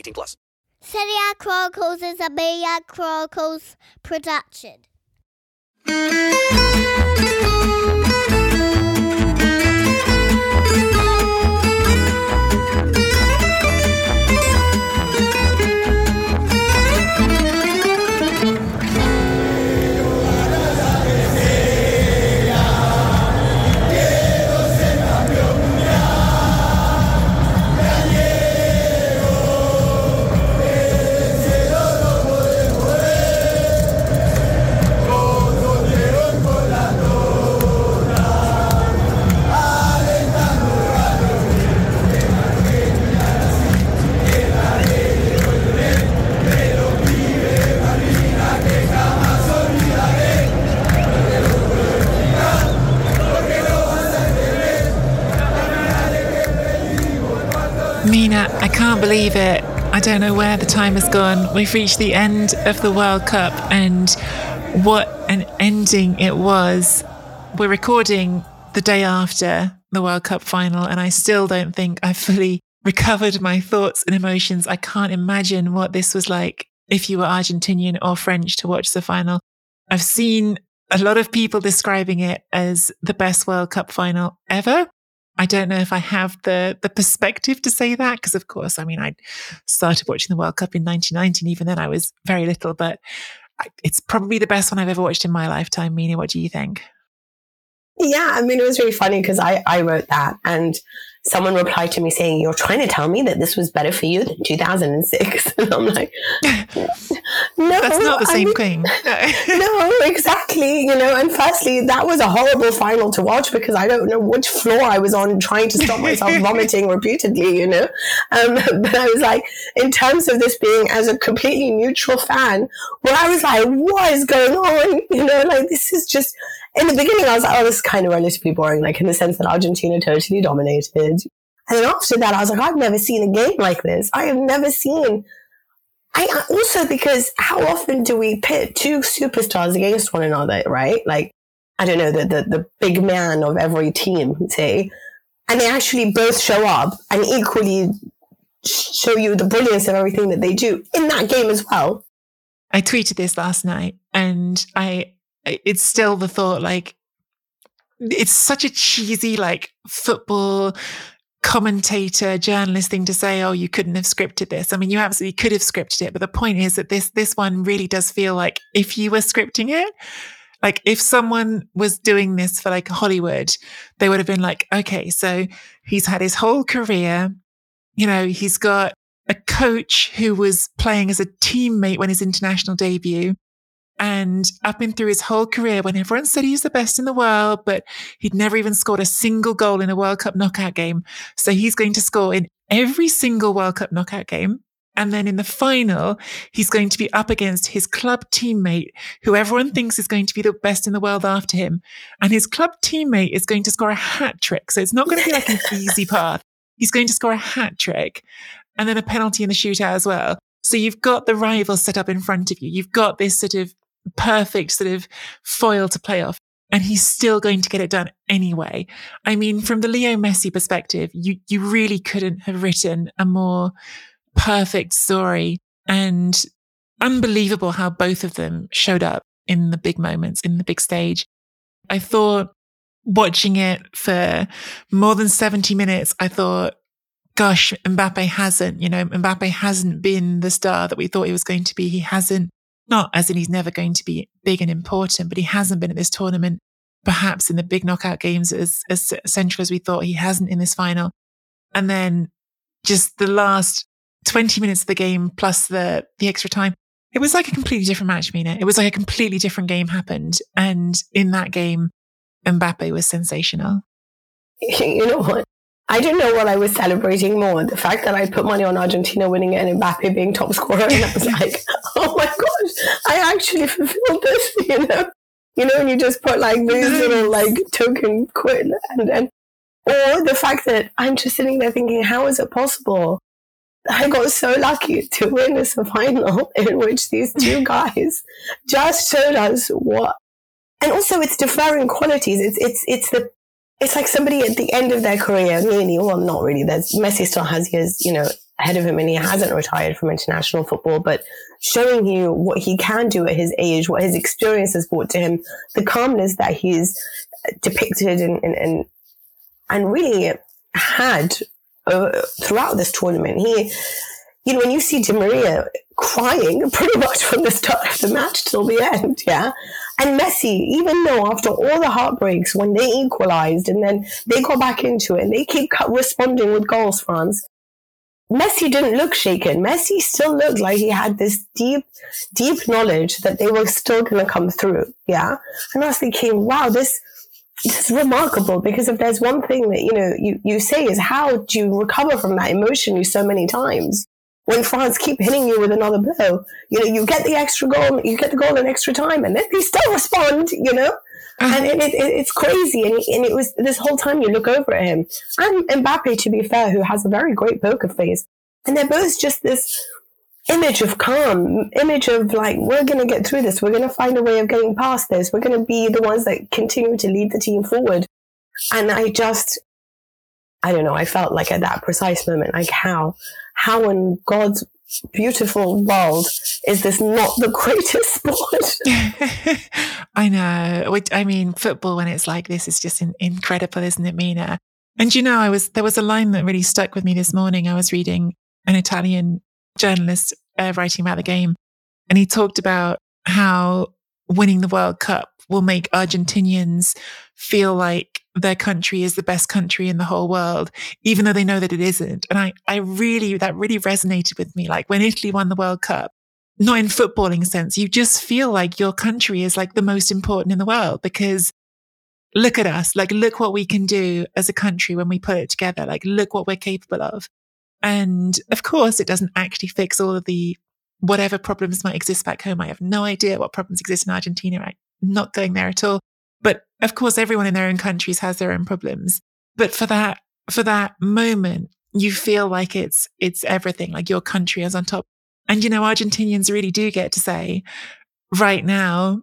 18 plus. Serie A Chronicles is a Media Chronicles production. Can't believe it. I don't know where the time has gone. We've reached the end of the World Cup, and what an ending it was. We're recording the day after the World Cup final, and I still don't think I've fully recovered my thoughts and emotions. I can't imagine what this was like if you were Argentinian or French to watch the final. I've seen a lot of people describing it as the best World Cup final ever. I don't know if I have the the perspective to say that because, of course, I mean, I started watching the World Cup in 1990, and even then I was very little. But it's probably the best one I've ever watched in my lifetime. Mina, what do you think? Yeah, I mean, it was really funny because I I wrote that, and someone replied to me saying, "You're trying to tell me that this was better for you than 2006," and I'm like, "No, that's not the I same mean- thing." no, exactly. You know, and firstly, that was a horrible final to watch because I don't know which floor I was on trying to stop myself vomiting repeatedly, you know. Um, but I was like, in terms of this being as a completely neutral fan, where I was like, what is going on? You know, like this is just, in the beginning, I was like, oh, this is kind of relatively boring, like in the sense that Argentina totally dominated. And then after that, I was like, I've never seen a game like this. I have never seen I also because how often do we pit two superstars against one another, right? Like I don't know the the, the big man of every team, say, and they actually both show up and equally show you the brilliance of everything that they do in that game as well. I tweeted this last night and I it's still the thought like it's such a cheesy like football commentator journalist thing to say oh you couldn't have scripted this i mean you absolutely could have scripted it but the point is that this this one really does feel like if you were scripting it like if someone was doing this for like hollywood they would have been like okay so he's had his whole career you know he's got a coach who was playing as a teammate when his international debut. And up and through his whole career, when everyone said he's the best in the world, but he'd never even scored a single goal in a World Cup knockout game. So he's going to score in every single World Cup knockout game. And then in the final, he's going to be up against his club teammate, who everyone thinks is going to be the best in the world after him. And his club teammate is going to score a hat trick. So it's not going to be like an easy path. He's going to score a hat trick. and then a penalty in the shootout as well. So you've got the rival set up in front of you. You've got this sort of perfect sort of foil to play off. And he's still going to get it done anyway. I mean, from the Leo Messi perspective, you, you really couldn't have written a more perfect story and unbelievable how both of them showed up in the big moments, in the big stage. I thought watching it for more than 70 minutes, I thought, gosh, Mbappe hasn't, you know, Mbappe hasn't been the star that we thought he was going to be. He hasn't, not as in he's never going to be big and important, but he hasn't been at this tournament, perhaps in the big knockout games as, as central as we thought. He hasn't in this final. And then just the last 20 minutes of the game plus the, the extra time, it was like a completely different match, Mina. It was like a completely different game happened. And in that game, Mbappe was sensational. You know what? I don't know what I was celebrating more. The fact that I put money on Argentina winning it and Mbappe being top scorer. And I was like, oh my gosh, I actually fulfilled this, you know? You know, and you just put like these little like token quid and then, or the fact that I'm just sitting there thinking, how is it possible? I got so lucky to witness a final in which these two guys just showed us what and also it's differing qualities. It's it's it's the it's like somebody at the end of their career, nearly. Well, not really. There's Messi still has years, you know, ahead of him, and he hasn't retired from international football. But showing you what he can do at his age, what his experience has brought to him, the calmness that he's depicted and and and, and really had uh, throughout this tournament. He you know, when you see Di Maria crying pretty much from the start of the match till the end, yeah. And Messi, even though after all the heartbreaks when they equalized and then they got back into it and they keep responding with goals, France, Messi didn't look shaken. Messi still looked like he had this deep, deep knowledge that they were still going to come through. Yeah. And I was thinking, wow, this, this is remarkable because if there's one thing that, you know, you, you say is how do you recover from that emotionally so many times? When France keep hitting you with another blow. You know, you get the extra goal, you get the goal in extra time, and then they still respond. You know, uh-huh. and it, it, it's crazy. And, and it was this whole time you look over at him and Mbappe, to be fair, who has a very great poker face, and they're both just this image of calm, image of like, we're going to get through this. We're going to find a way of getting past this. We're going to be the ones that continue to lead the team forward. And I just, I don't know, I felt like at that precise moment, like how, how in God's beautiful world is this not the greatest sport? I know. Which, I mean, football when it's like this is just incredible, isn't it, Mina? And you know, I was there was a line that really stuck with me this morning. I was reading an Italian journalist uh, writing about the game, and he talked about how winning the World Cup will make Argentinians feel like their country is the best country in the whole world, even though they know that it isn't. And I, I really, that really resonated with me. Like when Italy won the World Cup, not in footballing sense, you just feel like your country is like the most important in the world because look at us. Like, look what we can do as a country when we put it together. Like, look what we're capable of. And of course, it doesn't actually fix all of the whatever problems might exist back home. I have no idea what problems exist in Argentina. I'm not going there at all. Of course, everyone in their own countries has their own problems. But for that, for that moment, you feel like it's, it's everything, like your country is on top. And, you know, Argentinians really do get to say right now,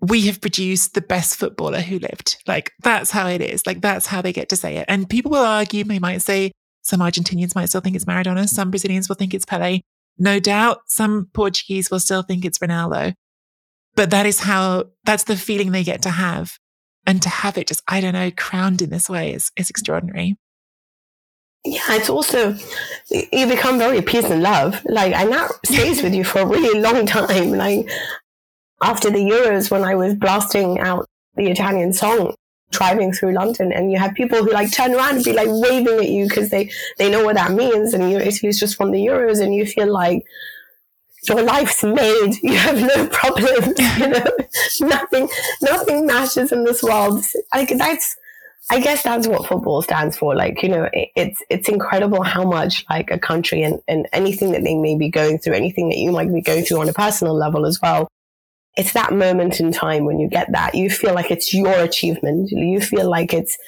we have produced the best footballer who lived. Like that's how it is. Like that's how they get to say it. And people will argue, they might say some Argentinians might still think it's Maradona. Some Brazilians will think it's Pele. No doubt some Portuguese will still think it's Ronaldo. But that is how, that's the feeling they get to have. And to have it just, I don't know, crowned in this way is, is extraordinary. Yeah, it's also, you become very peace and love. Like, and that stays with you for a really long time. Like, after the Euros, when I was blasting out the Italian song, driving through London, and you have people who like turn around and be like waving at you because they, they know what that means. And you, Italy's just won the Euros, and you feel like, your life's made. You have no problem. You know, nothing, nothing matters in this world. Like that's, I guess that's what football stands for. Like, you know, it, it's, it's incredible how much like a country and, and anything that they may be going through, anything that you might be going through on a personal level as well. It's that moment in time when you get that, you feel like it's your achievement. You feel like it's,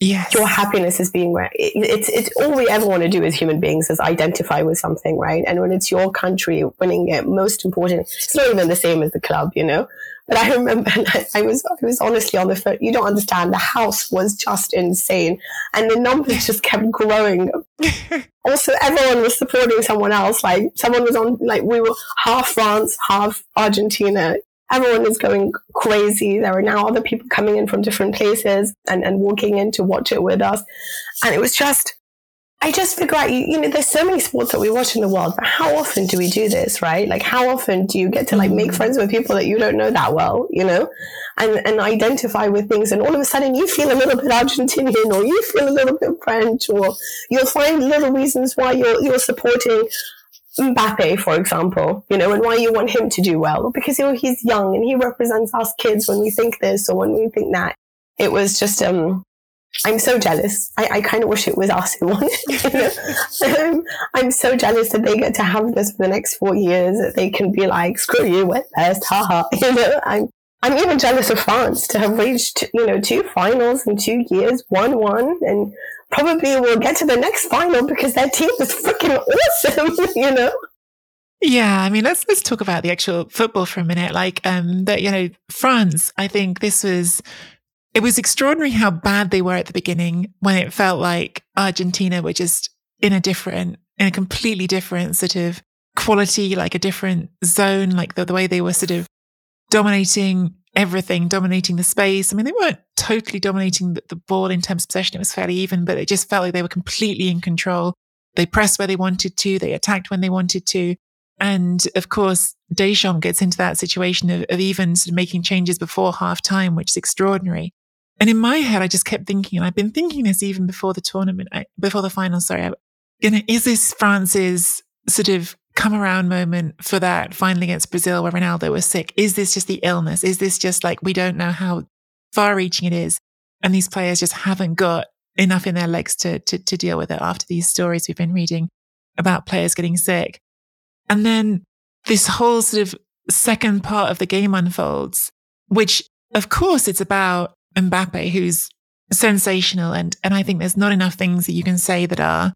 Yes. Your happiness is being where it, it's it's all we ever want to do as human beings is identify with something, right? And when it's your country winning it, most important. It's not even the same as the club, you know. But I remember I was I was honestly on the phone. You don't understand. The house was just insane, and the numbers just kept growing. also, everyone was supporting someone else. Like someone was on. Like we were half France, half Argentina everyone is going crazy. There are now other people coming in from different places and, and walking in to watch it with us. And it was just, I just figure out, you, you know, there's so many sports that we watch in the world, but how often do we do this, right? Like, how often do you get to like make mm. friends with people that you don't know that well, you know, and, and identify with things. And all of a sudden you feel a little bit Argentinian or you feel a little bit French or you'll find little reasons why you're, you're supporting Mbappe, for example, you know, and why you want him to do well, because you know, he's young and he represents us kids when we think this or when we think that. It was just, um, I'm so jealous. I, I kind of wish it was us who won it. You know? um, I'm so jealous that they get to have this for the next four years, that they can be like, screw you, we're first, haha. You know, I'm, I'm even jealous of France to have reached, you know, two finals in two years, one one, and probably will get to the next final because their team is freaking awesome, you know? Yeah, I mean, let's let's talk about the actual football for a minute. Like, um, that you know, France. I think this was it was extraordinary how bad they were at the beginning when it felt like Argentina were just in a different, in a completely different sort of quality, like a different zone, like the, the way they were sort of dominating everything, dominating the space. I mean, they weren't totally dominating the, the, ball in terms of possession. It was fairly even, but it just felt like they were completely in control. They pressed where they wanted to. They attacked when they wanted to. And of course, Deschamps gets into that situation of, of even sort of making changes before half time, which is extraordinary. And in my head, I just kept thinking, and I've been thinking this even before the tournament, before the final, sorry, you know, is this France's sort of come around moment for that finally against Brazil where Ronaldo was sick? Is this just the illness? Is this just like we don't know how far reaching it is? And these players just haven't got enough in their legs to, to, to deal with it after these stories we've been reading about players getting sick. And then this whole sort of second part of the game unfolds, which of course it's about Mbappe, who's sensational. And, and I think there's not enough things that you can say that are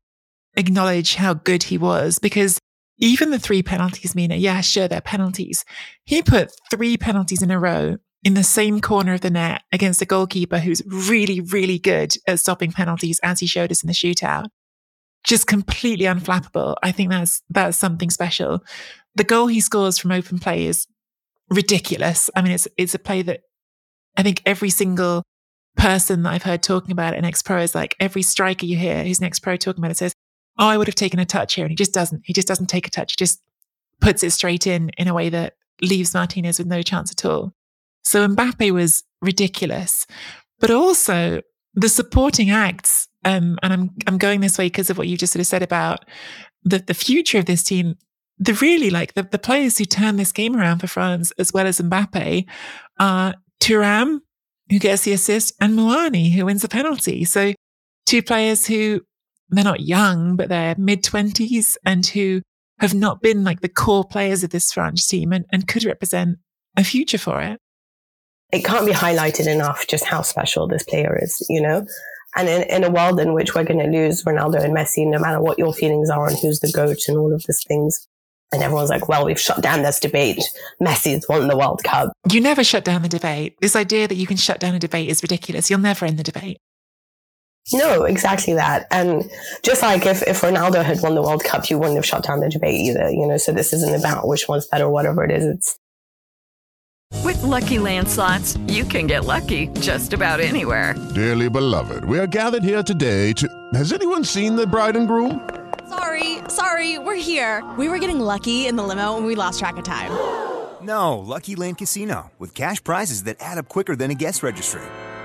acknowledge how good he was because even the three penalties, Mina, yeah, sure, they're penalties. He put three penalties in a row in the same corner of the net against a goalkeeper who's really, really good at stopping penalties, as he showed us in the shootout. Just completely unflappable. I think that's that's something special. The goal he scores from open play is ridiculous. I mean, it's it's a play that I think every single person that I've heard talking about it in ex pro is like every striker you hear who's an ex pro talking about it says, oh, I would have taken a touch here. And he just doesn't. He just doesn't take a touch. He just puts it straight in in a way that leaves Martinez with no chance at all. So Mbappe was ridiculous, but also the supporting acts. Um, and I'm I'm going this way because of what you just sort of said about the the future of this team. The really like the, the players who turn this game around for France as well as Mbappe are Thuram, who gets the assist, and Muani, who wins the penalty. So two players who they're not young, but they're mid 20s and who have not been like the core players of this France team and, and could represent a future for it. It can't be highlighted enough just how special this player is, you know? And in, in a world in which we're going to lose Ronaldo and Messi, no matter what your feelings are on who's the GOAT and all of these things, and everyone's like, well, we've shut down this debate. Messi's won the World Cup. You never shut down the debate. This idea that you can shut down a debate is ridiculous. You'll never end the debate. No, exactly that. And just like if, if Ronaldo had won the World Cup, you wouldn't have shut down the debate either, you know, so this isn't about which one's better, whatever it is. It's with lucky landslots, you can get lucky just about anywhere. Dearly beloved, we are gathered here today to. Has anyone seen the bride and groom? Sorry, sorry, we're here. We were getting lucky in the limo and we lost track of time. No, Lucky Land Casino, with cash prizes that add up quicker than a guest registry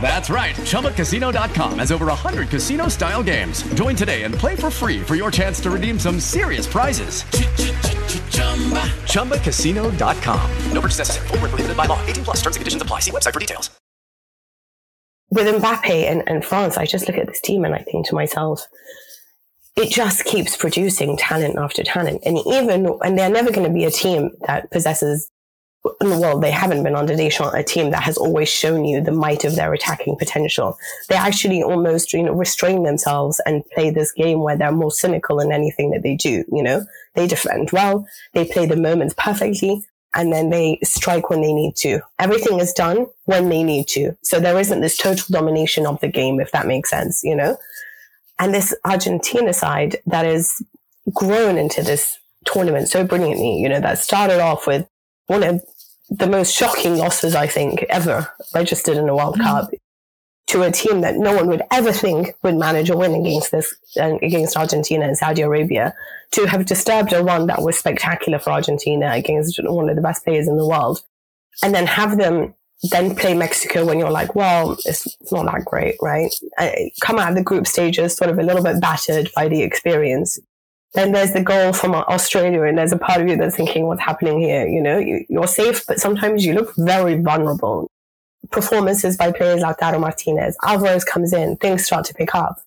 That's right. ChumbaCasino.com has over 100 casino style games. Join today and play for free for your chance to redeem some serious prizes. ChumbaCasino.com. No purchase necessary. Full prohibited by law. 18 plus terms and conditions apply. See website for details. With Mbappe and, and France, I just look at this team and I think to myself, it just keeps producing talent after talent. And even, and they're never going to be a team that possesses well, they haven't been under Deschamps, a team that has always shown you the might of their attacking potential. They actually almost, you know, restrain themselves and play this game where they're more cynical in anything that they do. You know, they defend well, they play the moments perfectly, and then they strike when they need to. Everything is done when they need to. So there isn't this total domination of the game, if that makes sense, you know? And this Argentina side that has grown into this tournament so brilliantly, you know, that started off with one of the most shocking losses I think ever registered in a World mm. Cup to a team that no one would ever think would manage a win against this uh, against Argentina and Saudi Arabia to have disturbed a run that was spectacular for Argentina against one of the best players in the world and then have them then play Mexico when you're like, well, it's not that great, right? Uh, come out of the group stages sort of a little bit battered by the experience then there's the goal from Australia, and there's a part of you that's thinking, what's happening here? You know, you, you're safe, but sometimes you look very vulnerable. Performances by players like Lautaro Martinez, Alvarez comes in, things start to pick up.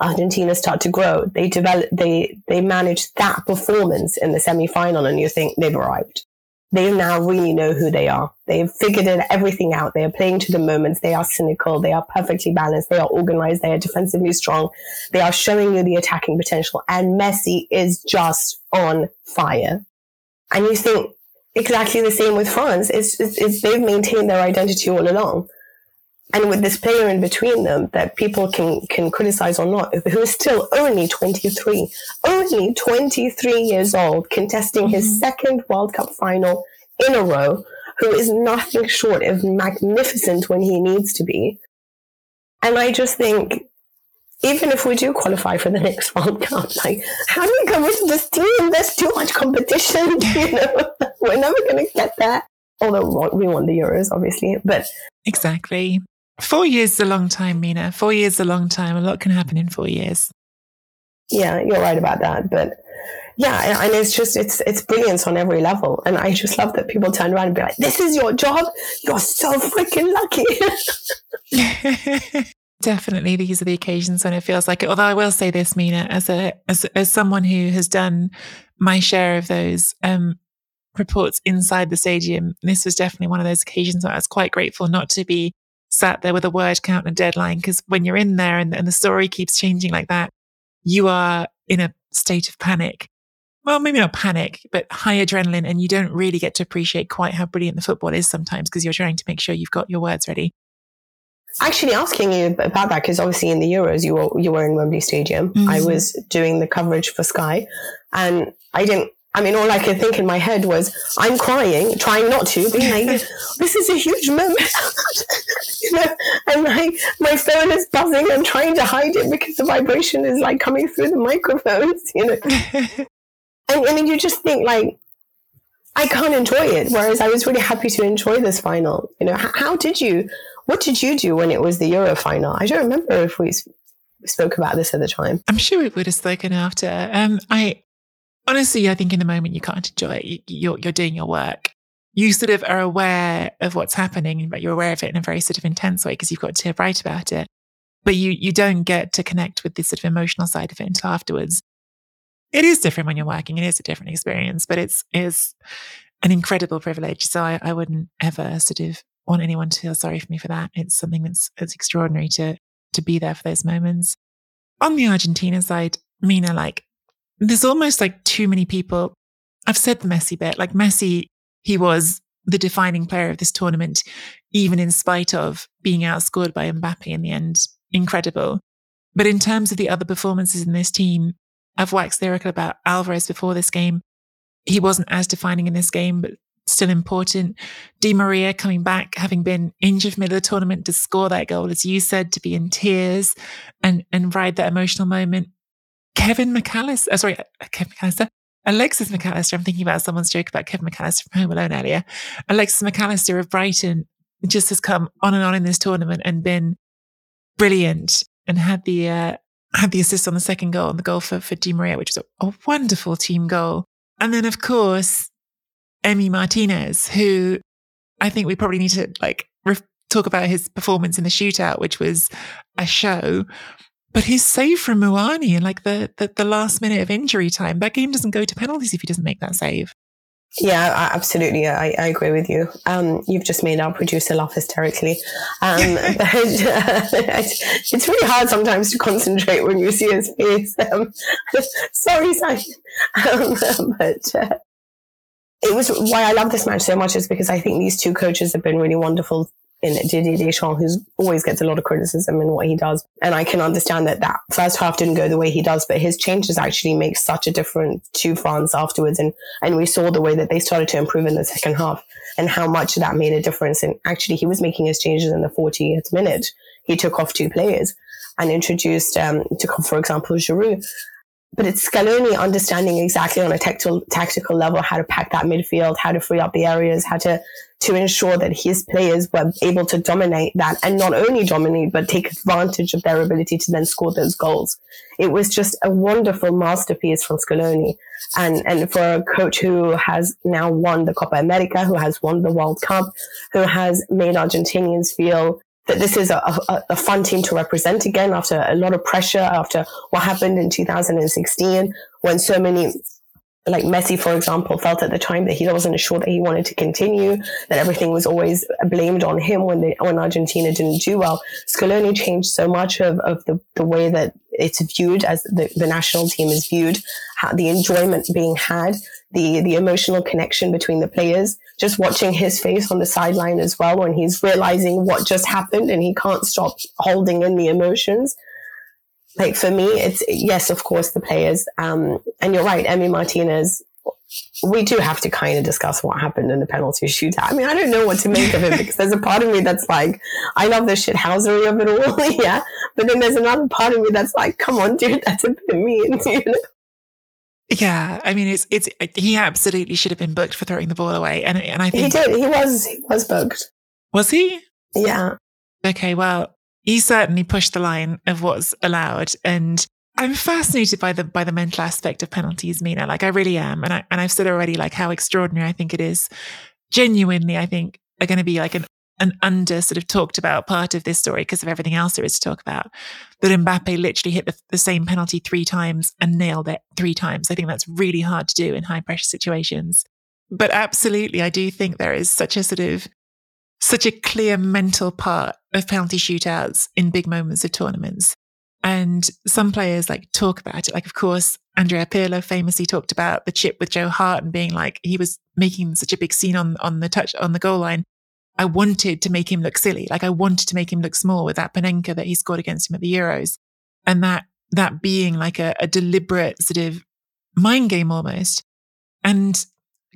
Argentina start to grow. They develop, they, they manage that performance in the semi final, and you think they've arrived they now really know who they are. They've figured it, everything out. They are playing to the moments. They are cynical. They are perfectly balanced. They are organized. They are defensively strong. They are showing you the attacking potential. And Messi is just on fire. And you think exactly the same with France. It's, it's, it's they've maintained their identity all along. And with this player in between them that people can, can criticize or not, who is still only 23, only 23 years old, contesting mm-hmm. his second World Cup final in a row, who is nothing short of magnificent when he needs to be. And I just think, even if we do qualify for the next World Cup, like, how do we go with this team? There's too much competition. You know, we're never going to get there. Although we want the Euros, obviously, but exactly. Four years is a long time, Mina. Four years is a long time. A lot can happen in four years. Yeah, you're right about that. But yeah, and it's just it's it's brilliance on every level. And I just love that people turn around and be like, "This is your job. You're so freaking lucky." Definitely, these are the occasions when it feels like it. Although I will say this, Mina, as a as as someone who has done my share of those um, reports inside the stadium, this was definitely one of those occasions where I was quite grateful not to be sat there with a word count and a deadline. Because when you're in there and, and the story keeps changing like that, you are in a state of panic. Well, maybe not panic, but high adrenaline. And you don't really get to appreciate quite how brilliant the football is sometimes because you're trying to make sure you've got your words ready. Actually, asking you about that because obviously in the Euros you were you were in Wembley Stadium. Mm-hmm. I was doing the coverage for Sky, and I didn't I mean, all I could think in my head was, I'm crying, trying not to, being like, this is a huge moment. know, and my, my phone is buzzing. I'm trying to hide it because the vibration is like coming through the microphones, you know. and, and you just think like, I can't enjoy it. Whereas I was really happy to enjoy this final. You know, how, how did you, what did you do when it was the Euro final? I don't remember if we spoke about this at the time. I'm sure we would have spoken after. Um, I honestly, I think in the moment you can't enjoy it. You're, you're doing your work. You sort of are aware of what's happening, but you're aware of it in a very sort of intense way because you've got to write about it. But you, you don't get to connect with the sort of emotional side of it until afterwards. It is different when you're working. It is a different experience, but it's, is an incredible privilege. So I, I wouldn't ever sort of want anyone to feel sorry for me for that. It's something that's, that's extraordinary to, to be there for those moments. On the Argentina side, Mina, like there's almost like too many people. I've said the Messi bit, like Messi, he was the defining player of this tournament, even in spite of being outscored by Mbappe in the end. Incredible. But in terms of the other performances in this team, I've waxed lyrical about Alvarez before this game. He wasn't as defining in this game, but still important. Di Maria coming back, having been injured middle of the tournament to score that goal, as you said, to be in tears and, and ride that emotional moment. Kevin McAllister, uh, sorry, uh, Kevin McAllister, Alexis McAllister. I'm thinking about someone's joke about Kevin McAllister from Home Alone earlier. Alexis McAllister of Brighton just has come on and on in this tournament and been brilliant and had the uh, had the assist on the second goal and the goal for, for Di Maria, which was a, a wonderful team goal. And then, of course, Emi Martinez, who I think we probably need to like talk about his performance in the shootout, which was a show. But his save from Muani and like the, the, the last minute of injury time, that game doesn't go to penalties if he doesn't make that save. Yeah, absolutely. I, I agree with you. Um, you've just made our producer laugh hysterically. Um, but uh, it's really hard sometimes to concentrate when you see his face. Um, sorry, Simon. Um, but uh, it was why I love this match so much is because I think these two coaches have been really wonderful in Didier Deschamps, who always gets a lot of criticism in what he does. And I can understand that that first half didn't go the way he does, but his changes actually make such a difference to France afterwards. And, and we saw the way that they started to improve in the second half and how much that made a difference. And actually, he was making his changes in the 40th minute. He took off two players and introduced, um, took off, for example, Giroud but it's Scaloni understanding exactly on a tactical tactical level how to pack that midfield, how to free up the areas, how to to ensure that his players were able to dominate that and not only dominate but take advantage of their ability to then score those goals. It was just a wonderful masterpiece from Scaloni, and and for a coach who has now won the Copa America, who has won the World Cup, who has made Argentinians feel that this is a, a, a, fun team to represent again after a lot of pressure after what happened in 2016 when so many like Messi, for example, felt at the time that he wasn't sure that he wanted to continue, that everything was always blamed on him when they, when Argentina didn't do well. Scaloni changed so much of, of the, the way that it's viewed as the, the national team is viewed, how the enjoyment being had, the, the emotional connection between the players, just watching his face on the sideline as well when he's realizing what just happened and he can't stop holding in the emotions like for me, it's yes, of course, the players. Um, and you're right, Emi Martinez. We do have to kind of discuss what happened in the penalty shootout. I mean, I don't know what to make of it because there's a part of me that's like, I love the shithousery of it all, yeah. But then there's another part of me that's like, come on, dude, that's a bit mean, you know? Yeah, I mean, it's it's he absolutely should have been booked for throwing the ball away, and and I think he did. He was he was booked. Was he? Yeah. Okay. Well, he certainly pushed the line of what's allowed. And I'm fascinated by the by the mental aspect of penalties, Mina. Like I really am. And I and I've said already like how extraordinary I think it is. Genuinely, I think are going to be like an an under sort of talked about part of this story because of everything else there is to talk about. That Mbappe literally hit the, the same penalty three times and nailed it three times. I think that's really hard to do in high pressure situations. But absolutely, I do think there is such a sort of such a clear mental part of penalty shootouts in big moments of tournaments. And some players like talk about it. Like, of course, Andrea Pirlo famously talked about the chip with Joe Hart and being like, he was making such a big scene on, on the touch, on the goal line. I wanted to make him look silly. Like I wanted to make him look small with that Panenka that he scored against him at the Euros. And that, that being like a, a deliberate sort of mind game almost. And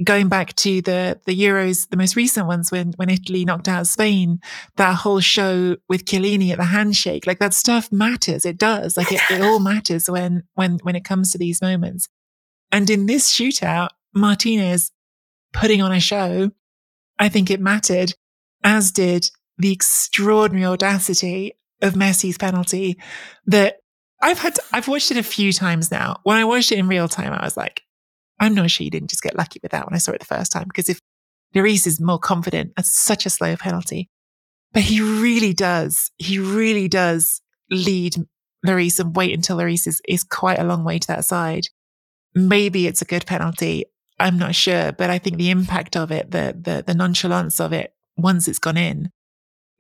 going back to the the Euros, the most recent ones when when Italy knocked out Spain, that whole show with Chiellini at the handshake, like that stuff matters. It does. Like it, it all matters when when when it comes to these moments. And in this shootout, Martinez putting on a show, I think it mattered, as did the extraordinary audacity of Messi's penalty that I've had, to, I've watched it a few times now. When I watched it in real time, I was like, I'm not sure you didn't just get lucky with that when I saw it the first time, because if Lloris is more confident, that's such a slow penalty. But he really does, he really does lead Lloris and wait until Lloris is, is quite a long way to that side. Maybe it's a good penalty. I'm not sure, but I think the impact of it, the, the, the nonchalance of it, once it's gone in,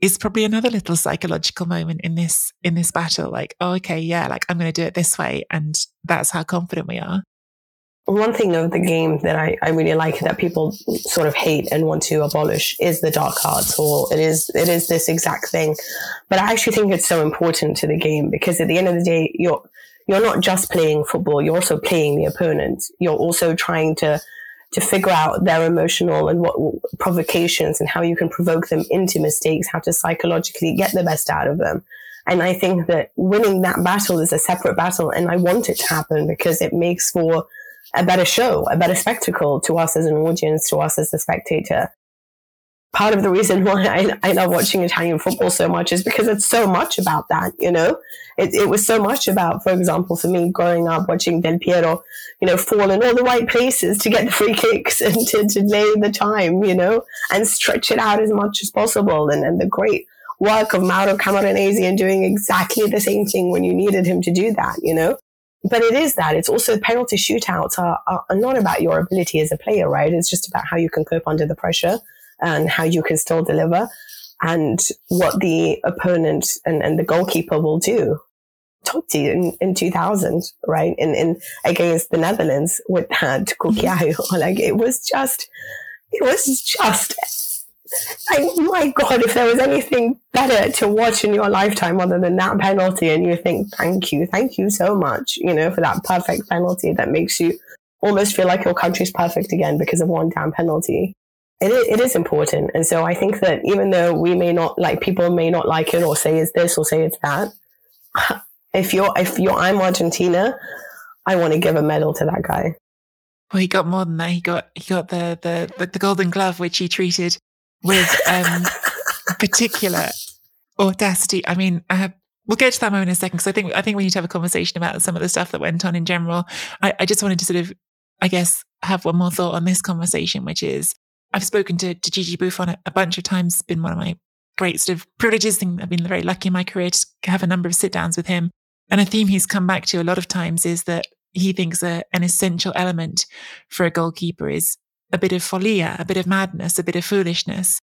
is probably another little psychological moment in this, in this battle. Like, oh, okay, yeah, like I'm going to do it this way. And that's how confident we are. One thing of the game that I, I really like that people sort of hate and want to abolish is the dark arts, or it is it is this exact thing. But I actually think it's so important to the game because at the end of the day, you're you're not just playing football; you're also playing the opponent. You're also trying to to figure out their emotional and what provocations and how you can provoke them into mistakes, how to psychologically get the best out of them. And I think that winning that battle is a separate battle, and I want it to happen because it makes for a better show, a better spectacle to us as an audience, to us as a spectator. Part of the reason why I, I love watching Italian football so much is because it's so much about that, you know? It, it was so much about, for example, for me growing up watching Del Piero, you know, fall in all the right places to get the free kicks and to, to lay the time, you know, and stretch it out as much as possible. And, and the great work of Mauro Camoranesi and doing exactly the same thing when you needed him to do that, you know? But it is that. It's also penalty shootouts are, are not about your ability as a player, right? It's just about how you can cope under the pressure and how you can still deliver and what the opponent and, and the goalkeeper will do. Totti in, in 2000, right? In, in against the Netherlands with that Cucchiaio. like it was just, it was just like, my God, if there was anything better to watch in your lifetime other than that penalty, and you think, thank you, thank you so much, you know, for that perfect penalty that makes you almost feel like your country's perfect again because of one damn penalty it is, it is important. And so I think that even though we may not like people may not like it or say it's this or say it's that, if you're if you're I'm Argentina, I want to give a medal to that guy. Well, he got more than that. He got he got the the the, the Golden Glove, which he treated with um, particular audacity. I mean, uh, we'll get to that moment in a second because I think I think we need to have a conversation about some of the stuff that went on in general. I, I just wanted to sort of, I guess, have one more thought on this conversation, which is I've spoken to, to Gigi Buffon a, a bunch of times, been one of my great sort of privileges. And I've been very lucky in my career to have a number of sit downs with him. And a theme he's come back to a lot of times is that he thinks a, an essential element for a goalkeeper is a bit of follia, a bit of madness, a bit of foolishness.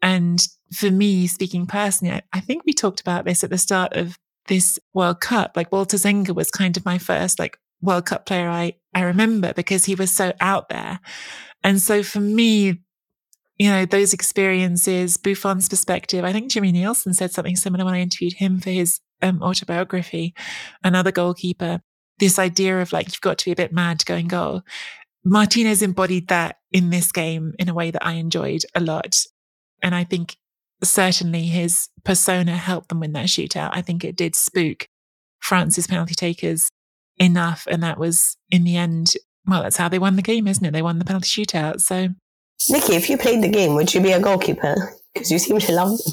And for me, speaking personally, I, I think we talked about this at the start of this World Cup. Like Walter Zenga was kind of my first like World Cup player I, I remember because he was so out there. And so for me, you know, those experiences, Buffon's perspective. I think Jimmy Nielsen said something similar when I interviewed him for his um, autobiography, another goalkeeper. This idea of like, you've got to be a bit mad to go and goal. Martinez embodied that in this game in a way that I enjoyed a lot. And I think certainly his persona helped them win that shootout. I think it did spook France's penalty takers enough. And that was in the end, well, that's how they won the game, isn't it? They won the penalty shootout. So Nikki, if you played the game, would you be a goalkeeper? Because you seem to love them.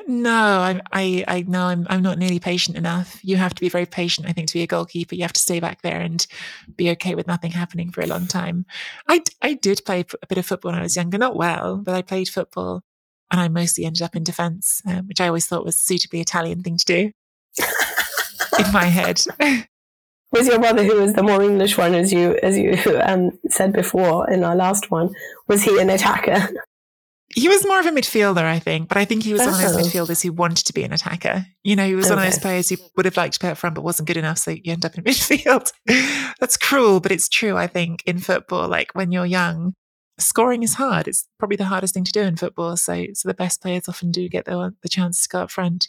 no, I, I, I know I'm, I'm not nearly patient enough. You have to be very patient, I think, to be a goalkeeper. You have to stay back there and be okay with nothing happening for a long time. I, I did play a bit of football when I was younger, not well, but I played football, and I mostly ended up in defence, um, which I always thought was a suitably Italian thing to do. in my head. was your brother who was the more English one, as you as you um, said before in our last one? Was he an attacker? He was more of a midfielder, I think, but I think he was oh. one of those oh. midfielders who wanted to be an attacker. You know, he was okay. one of those players who would have liked to play up front but wasn't good enough, so you end up in midfield. That's cruel, but it's true. I think in football, like when you're young, scoring is hard. It's probably the hardest thing to do in football. So, so the best players often do get the the chance to go up front.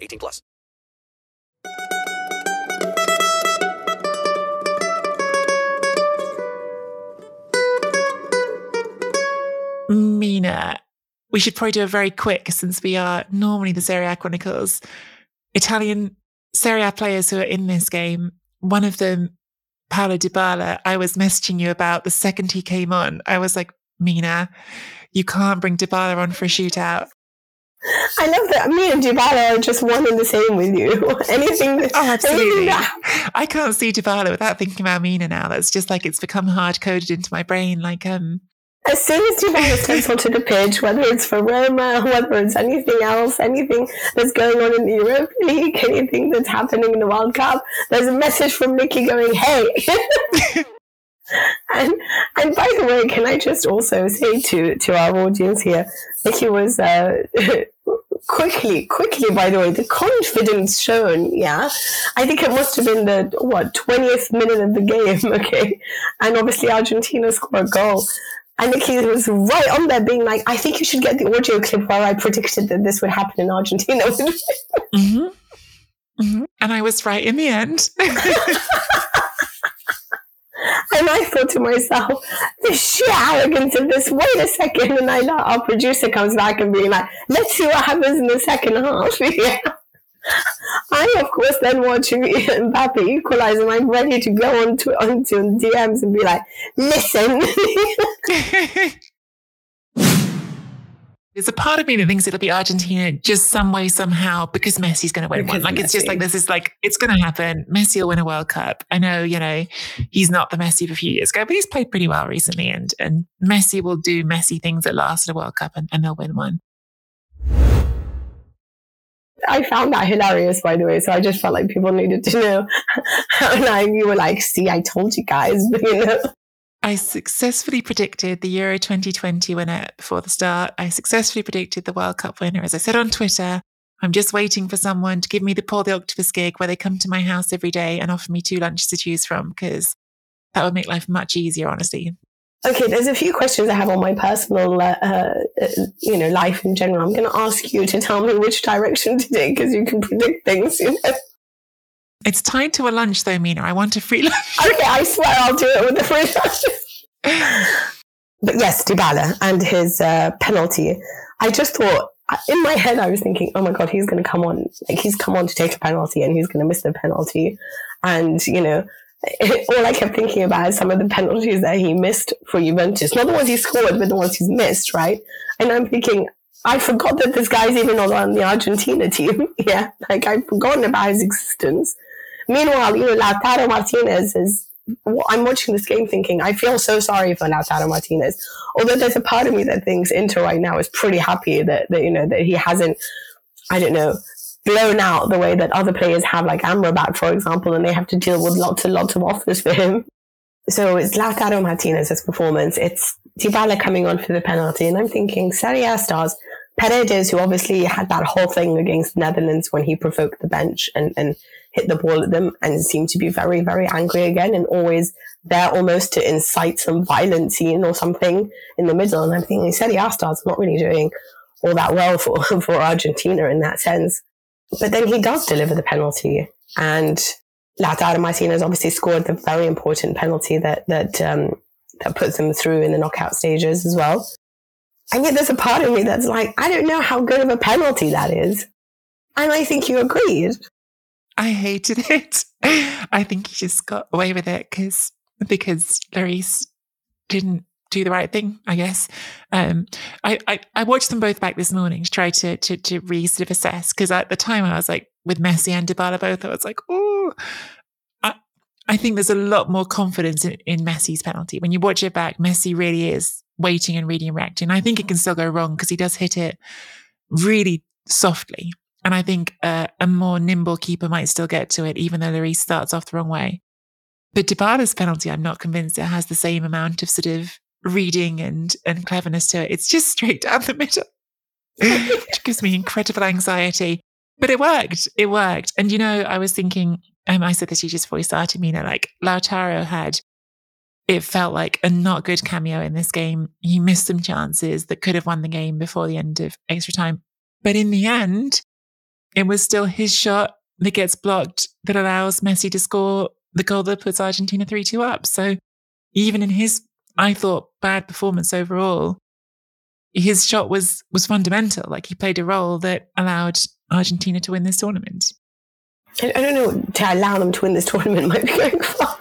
18 plus. Mina, we should probably do a very quick since we are normally the Serie A Chronicles. Italian Serie A players who are in this game, one of them, Paulo Dybala, I was messaging you about the second he came on. I was like, Mina, you can't bring Dybala on for a shootout. I love that me and Dybala are just one and the same with you. anything. Oh, absolutely. Anything I can't see Dybala without thinking about Mina now. That's just like it's become hard coded into my brain. Like, um, as soon as Dybala steps onto the pitch, whether it's for Roma, whether it's anything else, anything that's going on in the Europa League, anything that's happening in the World Cup, there's a message from Nikki going, "Hey." and and by the way, can I just also say to to our audience here, Nikki was uh, quickly, quickly. By the way, the confidence shown, yeah, I think it must have been the what twentieth minute of the game, okay, and obviously Argentina scored a goal And Nikki was right on there being like, I think you should get the audio clip where I predicted that this would happen in Argentina. mm-hmm. Mm-hmm. And I was right in the end. And I thought to myself, the sheer arrogance of this, wait a second. And I our producer comes back and being like, let's see what happens in the second half. yeah. I, of course, then watching Mbappe equalize, and I'm ready to go on to onto DMs and be like, "Listen." There's a part of me that thinks it'll be Argentina just some way, somehow, because Messi's going to win because one. Like, Messi. it's just like, this is like, it's going to happen. Messi will win a World Cup. I know, you know, he's not the Messi of a few years ago, but he's played pretty well recently. And, and Messi will do Messi things at last at a World Cup and, and they'll win one. I found that hilarious, by the way. So I just felt like people needed to know. and I, you were like, see, I told you guys, you know. I successfully predicted the Euro 2020 winner before the start. I successfully predicted the World Cup winner. As I said on Twitter, I'm just waiting for someone to give me the Paul the Octopus gig where they come to my house every day and offer me two lunches to choose from because that would make life much easier, honestly. Okay, there's a few questions I have on my personal, uh, uh, you know, life in general. I'm going to ask you to tell me which direction to take because you can predict things, you know. It's tied to a lunch, though, Mina. I want a free lunch. okay, I swear I'll do it with the free lunch. but yes, Dybala and his uh, penalty. I just thought in my head, I was thinking, oh my god, he's going to come on, like he's come on to take a penalty, and he's going to miss the penalty, and you know, all I kept thinking about is some of the penalties that he missed for Juventus. Not the ones he scored, but the ones he's missed, right? And I'm thinking, I forgot that this guy's even on the Argentina team. yeah, like I've forgotten about his existence. Meanwhile, you know, Lautaro Martinez is. I'm watching this game thinking, I feel so sorry for Lautaro Martinez. Although there's a part of me that thinks Inter right now is pretty happy that, that you know, that he hasn't, I don't know, blown out the way that other players have, like Amrabat, for example, and they have to deal with lots and lots of offers for him. So it's Lautaro Martinez's performance. It's Dybala coming on for the penalty. And I'm thinking, Serie A stars, Paredes, who obviously had that whole thing against the Netherlands when he provoked the bench and, and hit the ball at them and seemed to be very, very angry again and always there almost to incite some violent scene or something in the middle. And I'm thinking, Serie A stars not really doing all that well for, for Argentina in that sense. But then he does deliver the penalty. And Lautaro Martinez obviously scored the very important penalty that, that, um, that puts them through in the knockout stages as well. And yet there's a part of me that's like, I don't know how good of a penalty that is. And I think you agreed. I hated it. I think he just got away with it because because Lloris didn't do the right thing, I guess. Um, I, I, I, watched them both back this morning to try to, to, to re sort of assess because at the time I was like, with Messi and Dybala both, I was like, oh, I, I think there's a lot more confidence in, in Messi's penalty. When you watch it back, Messi really is waiting and reading and reacting. I think it can still go wrong because he does hit it really softly. And I think uh, a more nimble keeper might still get to it, even though Lloris starts off the wrong way. But Dybala's penalty, I'm not convinced it has the same amount of sort of reading and and cleverness to it. It's just straight down the middle, which gives me incredible anxiety. But it worked. It worked. And you know, I was thinking, um, I said this to you just before we started, Mina, like Lautaro had, it felt like a not good cameo in this game. He missed some chances that could have won the game before the end of extra time. But in the end, it was still his shot that gets blocked that allows Messi to score the goal that puts Argentina 3 2 up. So even in his I thought bad performance overall. His shot was was fundamental. Like he played a role that allowed Argentina to win this tournament. I, I don't know to allow them to win this tournament might be going far.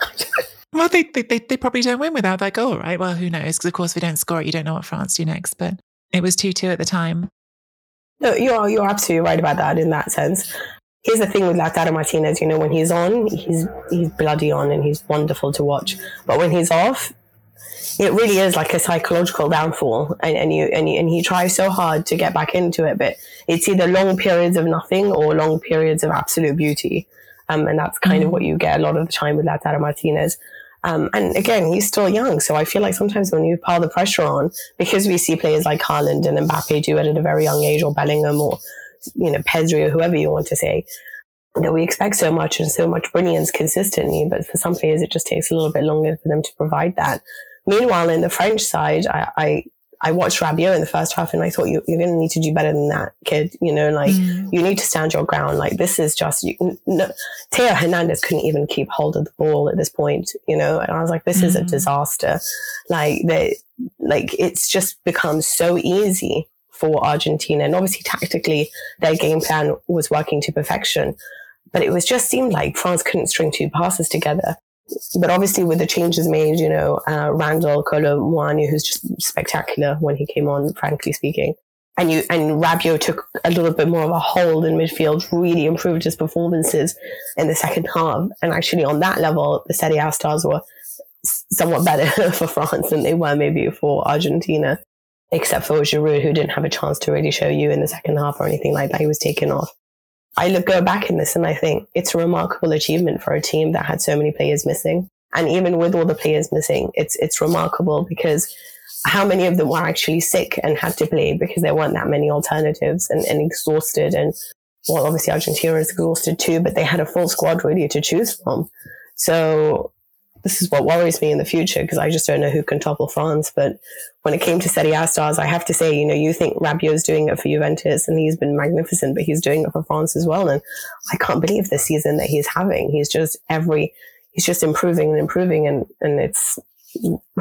well, they, they they probably don't win without that goal, right? Well, who knows? Because of course, if they don't score it, you don't know what France do next. But it was two two at the time. No, you're you're absolutely right about that in that sense. Here's the thing with Lautaro Martinez, you know, when he's on, he's he's bloody on and he's wonderful to watch. But when he's off, it really is like a psychological downfall and, and you and, you, and he tries so hard to get back into it but it's either long periods of nothing or long periods of absolute beauty um, and that's kind mm-hmm. of what you get a lot of the time with Lautaro Martinez um, and again, he's still young, so I feel like sometimes when you pile the pressure on, because we see players like Haaland and Mbappe do it at a very young age, or Bellingham, or you know Pedri, or whoever you want to say, that we expect so much and so much brilliance consistently. But for some players, it just takes a little bit longer for them to provide that. Meanwhile, in the French side, I, I I watched Rabiot in the first half and I thought you, are going to need to do better than that, kid. You know, like mm. you need to stand your ground. Like this is just, you, no, Theo Hernandez couldn't even keep hold of the ball at this point, you know, and I was like, this mm. is a mm. disaster. Like they, like it's just become so easy for Argentina. And obviously tactically their game plan was working to perfection, but it was just seemed like France couldn't string two passes together but obviously with the changes made, you know, uh, Randal Kolo Muani, who's just spectacular when he came on, frankly speaking. And you, and Rabiot took a little bit more of a hold in midfield, really improved his performances in the second half. And actually on that level, the Serie A stars were somewhat better for France than they were maybe for Argentina, except for Giroud, who didn't have a chance to really show you in the second half or anything like that. He was taken off. I look go back in this and I think it's a remarkable achievement for a team that had so many players missing. And even with all the players missing, it's it's remarkable because how many of them were actually sick and had to play because there weren't that many alternatives and, and exhausted and well obviously Argentina is exhausted too, but they had a full squad really to choose from. So this is what worries me in the future because I just don't know who can topple France. But when it came to Serie A stars, I have to say, you know, you think Rabiot's doing it for Juventus and he's been magnificent, but he's doing it for France as well. And I can't believe the season that he's having. He's just every, he's just improving and improving and, and it's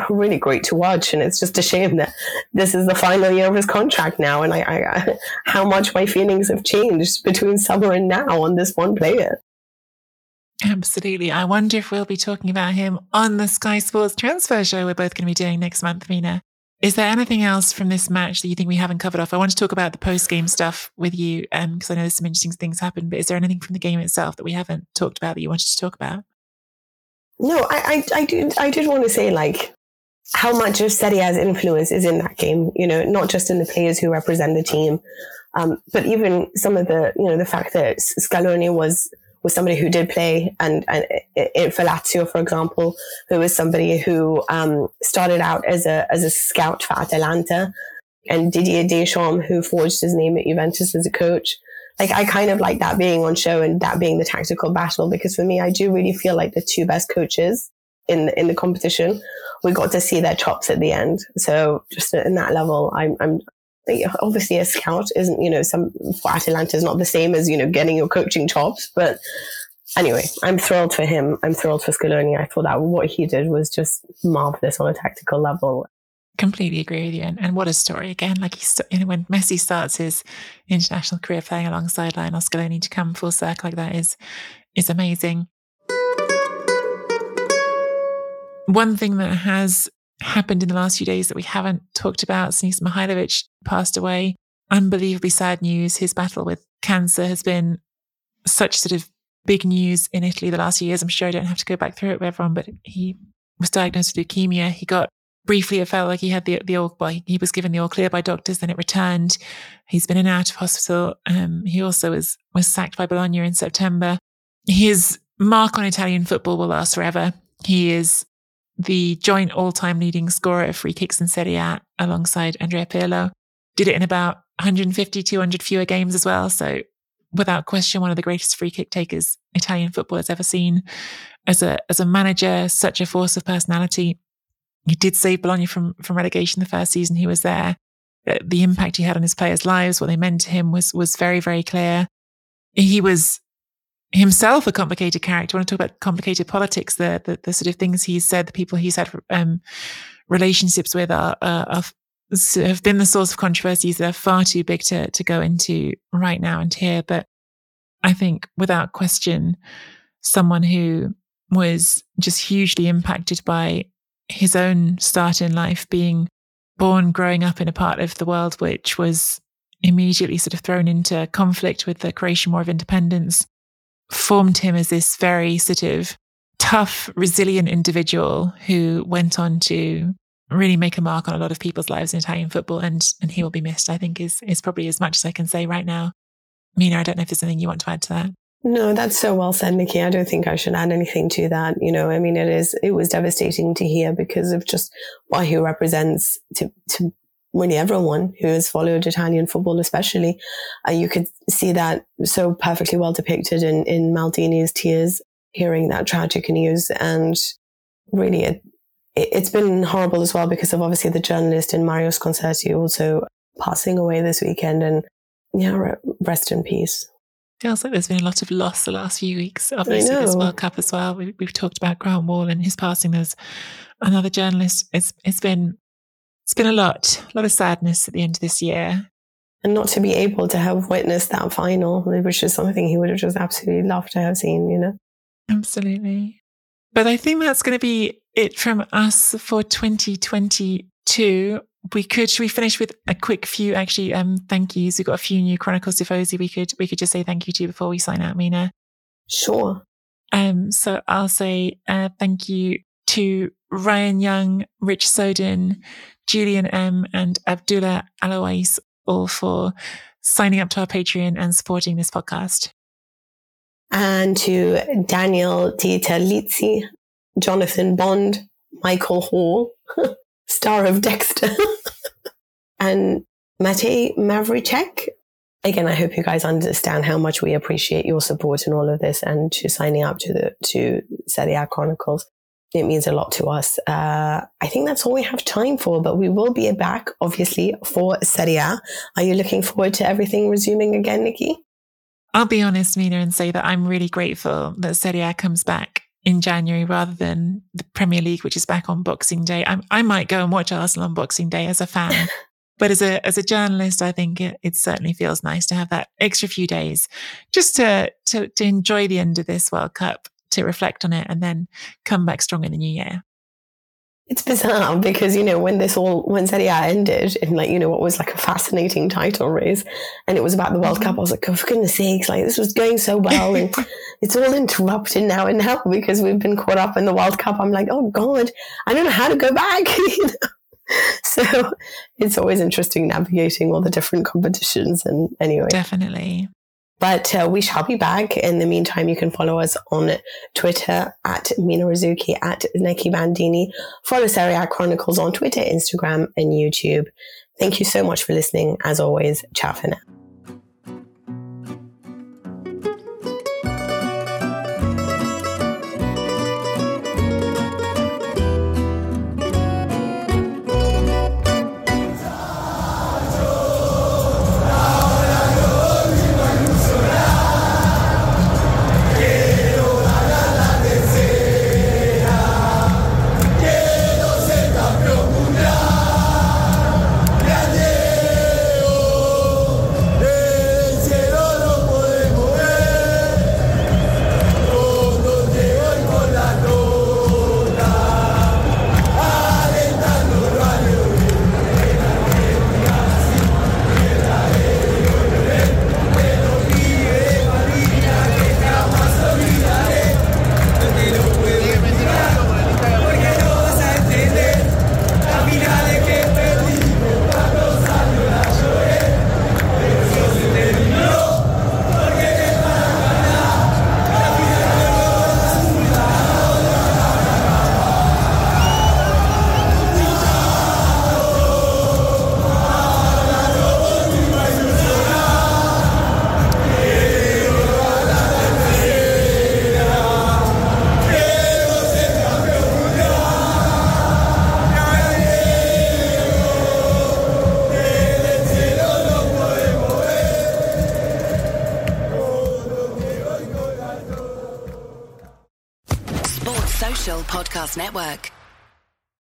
really great to watch. And it's just a shame that this is the final year of his contract now. And I, I, I how much my feelings have changed between summer and now on this one player. Absolutely. I wonder if we'll be talking about him on the Sky Sports transfer show we're both going to be doing next month, Mina. Is there anything else from this match that you think we haven't covered off? I want to talk about the post game stuff with you because um, I know there's some interesting things happen, but is there anything from the game itself that we haven't talked about that you wanted to talk about? No, I, I, I did, I did want to say like how much of Serie influence is in that game, you know, not just in the players who represent the team, um, but even some of the, you know, the fact that Scaloni was was somebody who did play and, and in for Lazio, for example, who was somebody who um, started out as a as a scout for Atalanta, and Didier Deschamps, who forged his name at Juventus as a coach. Like I kind of like that being on show and that being the tactical battle because for me, I do really feel like the two best coaches in the, in the competition, we got to see their chops at the end. So just in that level, I'm I'm obviously a scout isn't, you know, some for Atalanta is not the same as, you know, getting your coaching chops. But anyway, I'm thrilled for him. I'm thrilled for Scaloni. I thought that what he did was just marvelous on a tactical level. Completely agree with you. And, and what a story again. Like you know, when Messi starts his international career playing alongside Lionel Scaloni to come full circle like that is, is amazing. One thing that has happened in the last few days that we haven't talked about. Sinisa Mihajlovic passed away. Unbelievably sad news. His battle with cancer has been such sort of big news in Italy the last few years. I'm sure I don't have to go back through it with everyone, but he was diagnosed with leukemia. He got briefly, it felt like he had the, the all, well, he was given the all clear by doctors, then it returned. He's been in and out of hospital. Um, he also was, was sacked by Bologna in September. His mark on Italian football will last forever. He is the joint all-time leading scorer of free kicks in Serie A alongside Andrea Pirlo. Did it in about 150, 200 fewer games as well. So without question, one of the greatest free kick takers Italian football has ever seen. As a, as a manager, such a force of personality. He did save Bologna from, from relegation the first season he was there. Uh, the impact he had on his players' lives, what they meant to him was, was very, very clear. He was himself a complicated character. I want to talk about complicated politics, the, the, the sort of things he's said, the people he's had um, relationships with are, are, have been the source of controversies that are far too big to, to go into right now and here. But I think without question, someone who was just hugely impacted by his own start in life, being born, growing up in a part of the world which was immediately sort of thrown into conflict with the Croatian War of Independence, formed him as this very sort of tough, resilient individual who went on to really make a mark on a lot of people's lives in Italian football and and he will be missed, I think is is probably as much as I can say right now. Mina, I don't know if there's anything you want to add to that. No, that's so well said, Nicky. I don't think I should add anything to that. You know, I mean, it is, it was devastating to hear because of just what he represents to, to really everyone who has followed Italian football, especially. Uh, you could see that so perfectly well depicted in, in Maldini's tears, hearing that tragic news. And really, it, it's been horrible as well because of obviously the journalist in Mario Sconcerti also passing away this weekend. And yeah, rest in peace. Feels like there's been a lot of loss the last few weeks. Obviously, this World Cup as well. We, have talked about Grant Wahl and his passing. There's another journalist. It's it's been it's been a lot, a lot of sadness at the end of this year. And not to be able to have witnessed that final, which is something he would have just absolutely loved to have seen, you know? Absolutely. But I think that's going to be it from us for 2022. We could, should we finish with a quick few actually, um, thank yous? We've got a few new Chronicles Tifosi we could, we could just say thank you to before we sign out, Mina. Sure. Um, so I'll say, uh, thank you to Ryan Young, Rich Soden, Julian M, and Abdullah Alawais, all for signing up to our Patreon and supporting this podcast. And to Daniel Titalizzi, Jonathan Bond, Michael Hall, star of Dexter, and Matej Mavricek. Again, I hope you guys understand how much we appreciate your support in all of this and to signing up to the to Serie A Chronicles. It means a lot to us. Uh, I think that's all we have time for, but we will be back, obviously, for Serie A. Are you looking forward to everything resuming again, Nicky? I'll be honest, Mina, and say that I'm really grateful that Serie A comes back in January rather than the Premier League, which is back on Boxing Day. i i might go and watch Arsenal on Boxing Day as a fan. but as a as a journalist, I think it, it, certainly feels nice to have that extra few days just to, to to enjoy the end of this World Cup to reflect on it and then come back strong in the new year. It's bizarre because, you know, when this all, when A ended in like, you know, what was like a fascinating title race and it was about the World mm-hmm. Cup, I was like, oh, for goodness sakes, like this was going so well and it's all interrupted now and now because we've been caught up in the World Cup. I'm like, oh God, I don't know how to go back. you know? So it's always interesting navigating all the different competitions and anyway. Definitely. But uh, we shall be back. In the meantime, you can follow us on Twitter at Mina Rzouki, at Nicky Bandini. Follow Serie Chronicles on Twitter, Instagram, and YouTube. Thank you so much for listening. As always, ciao for now.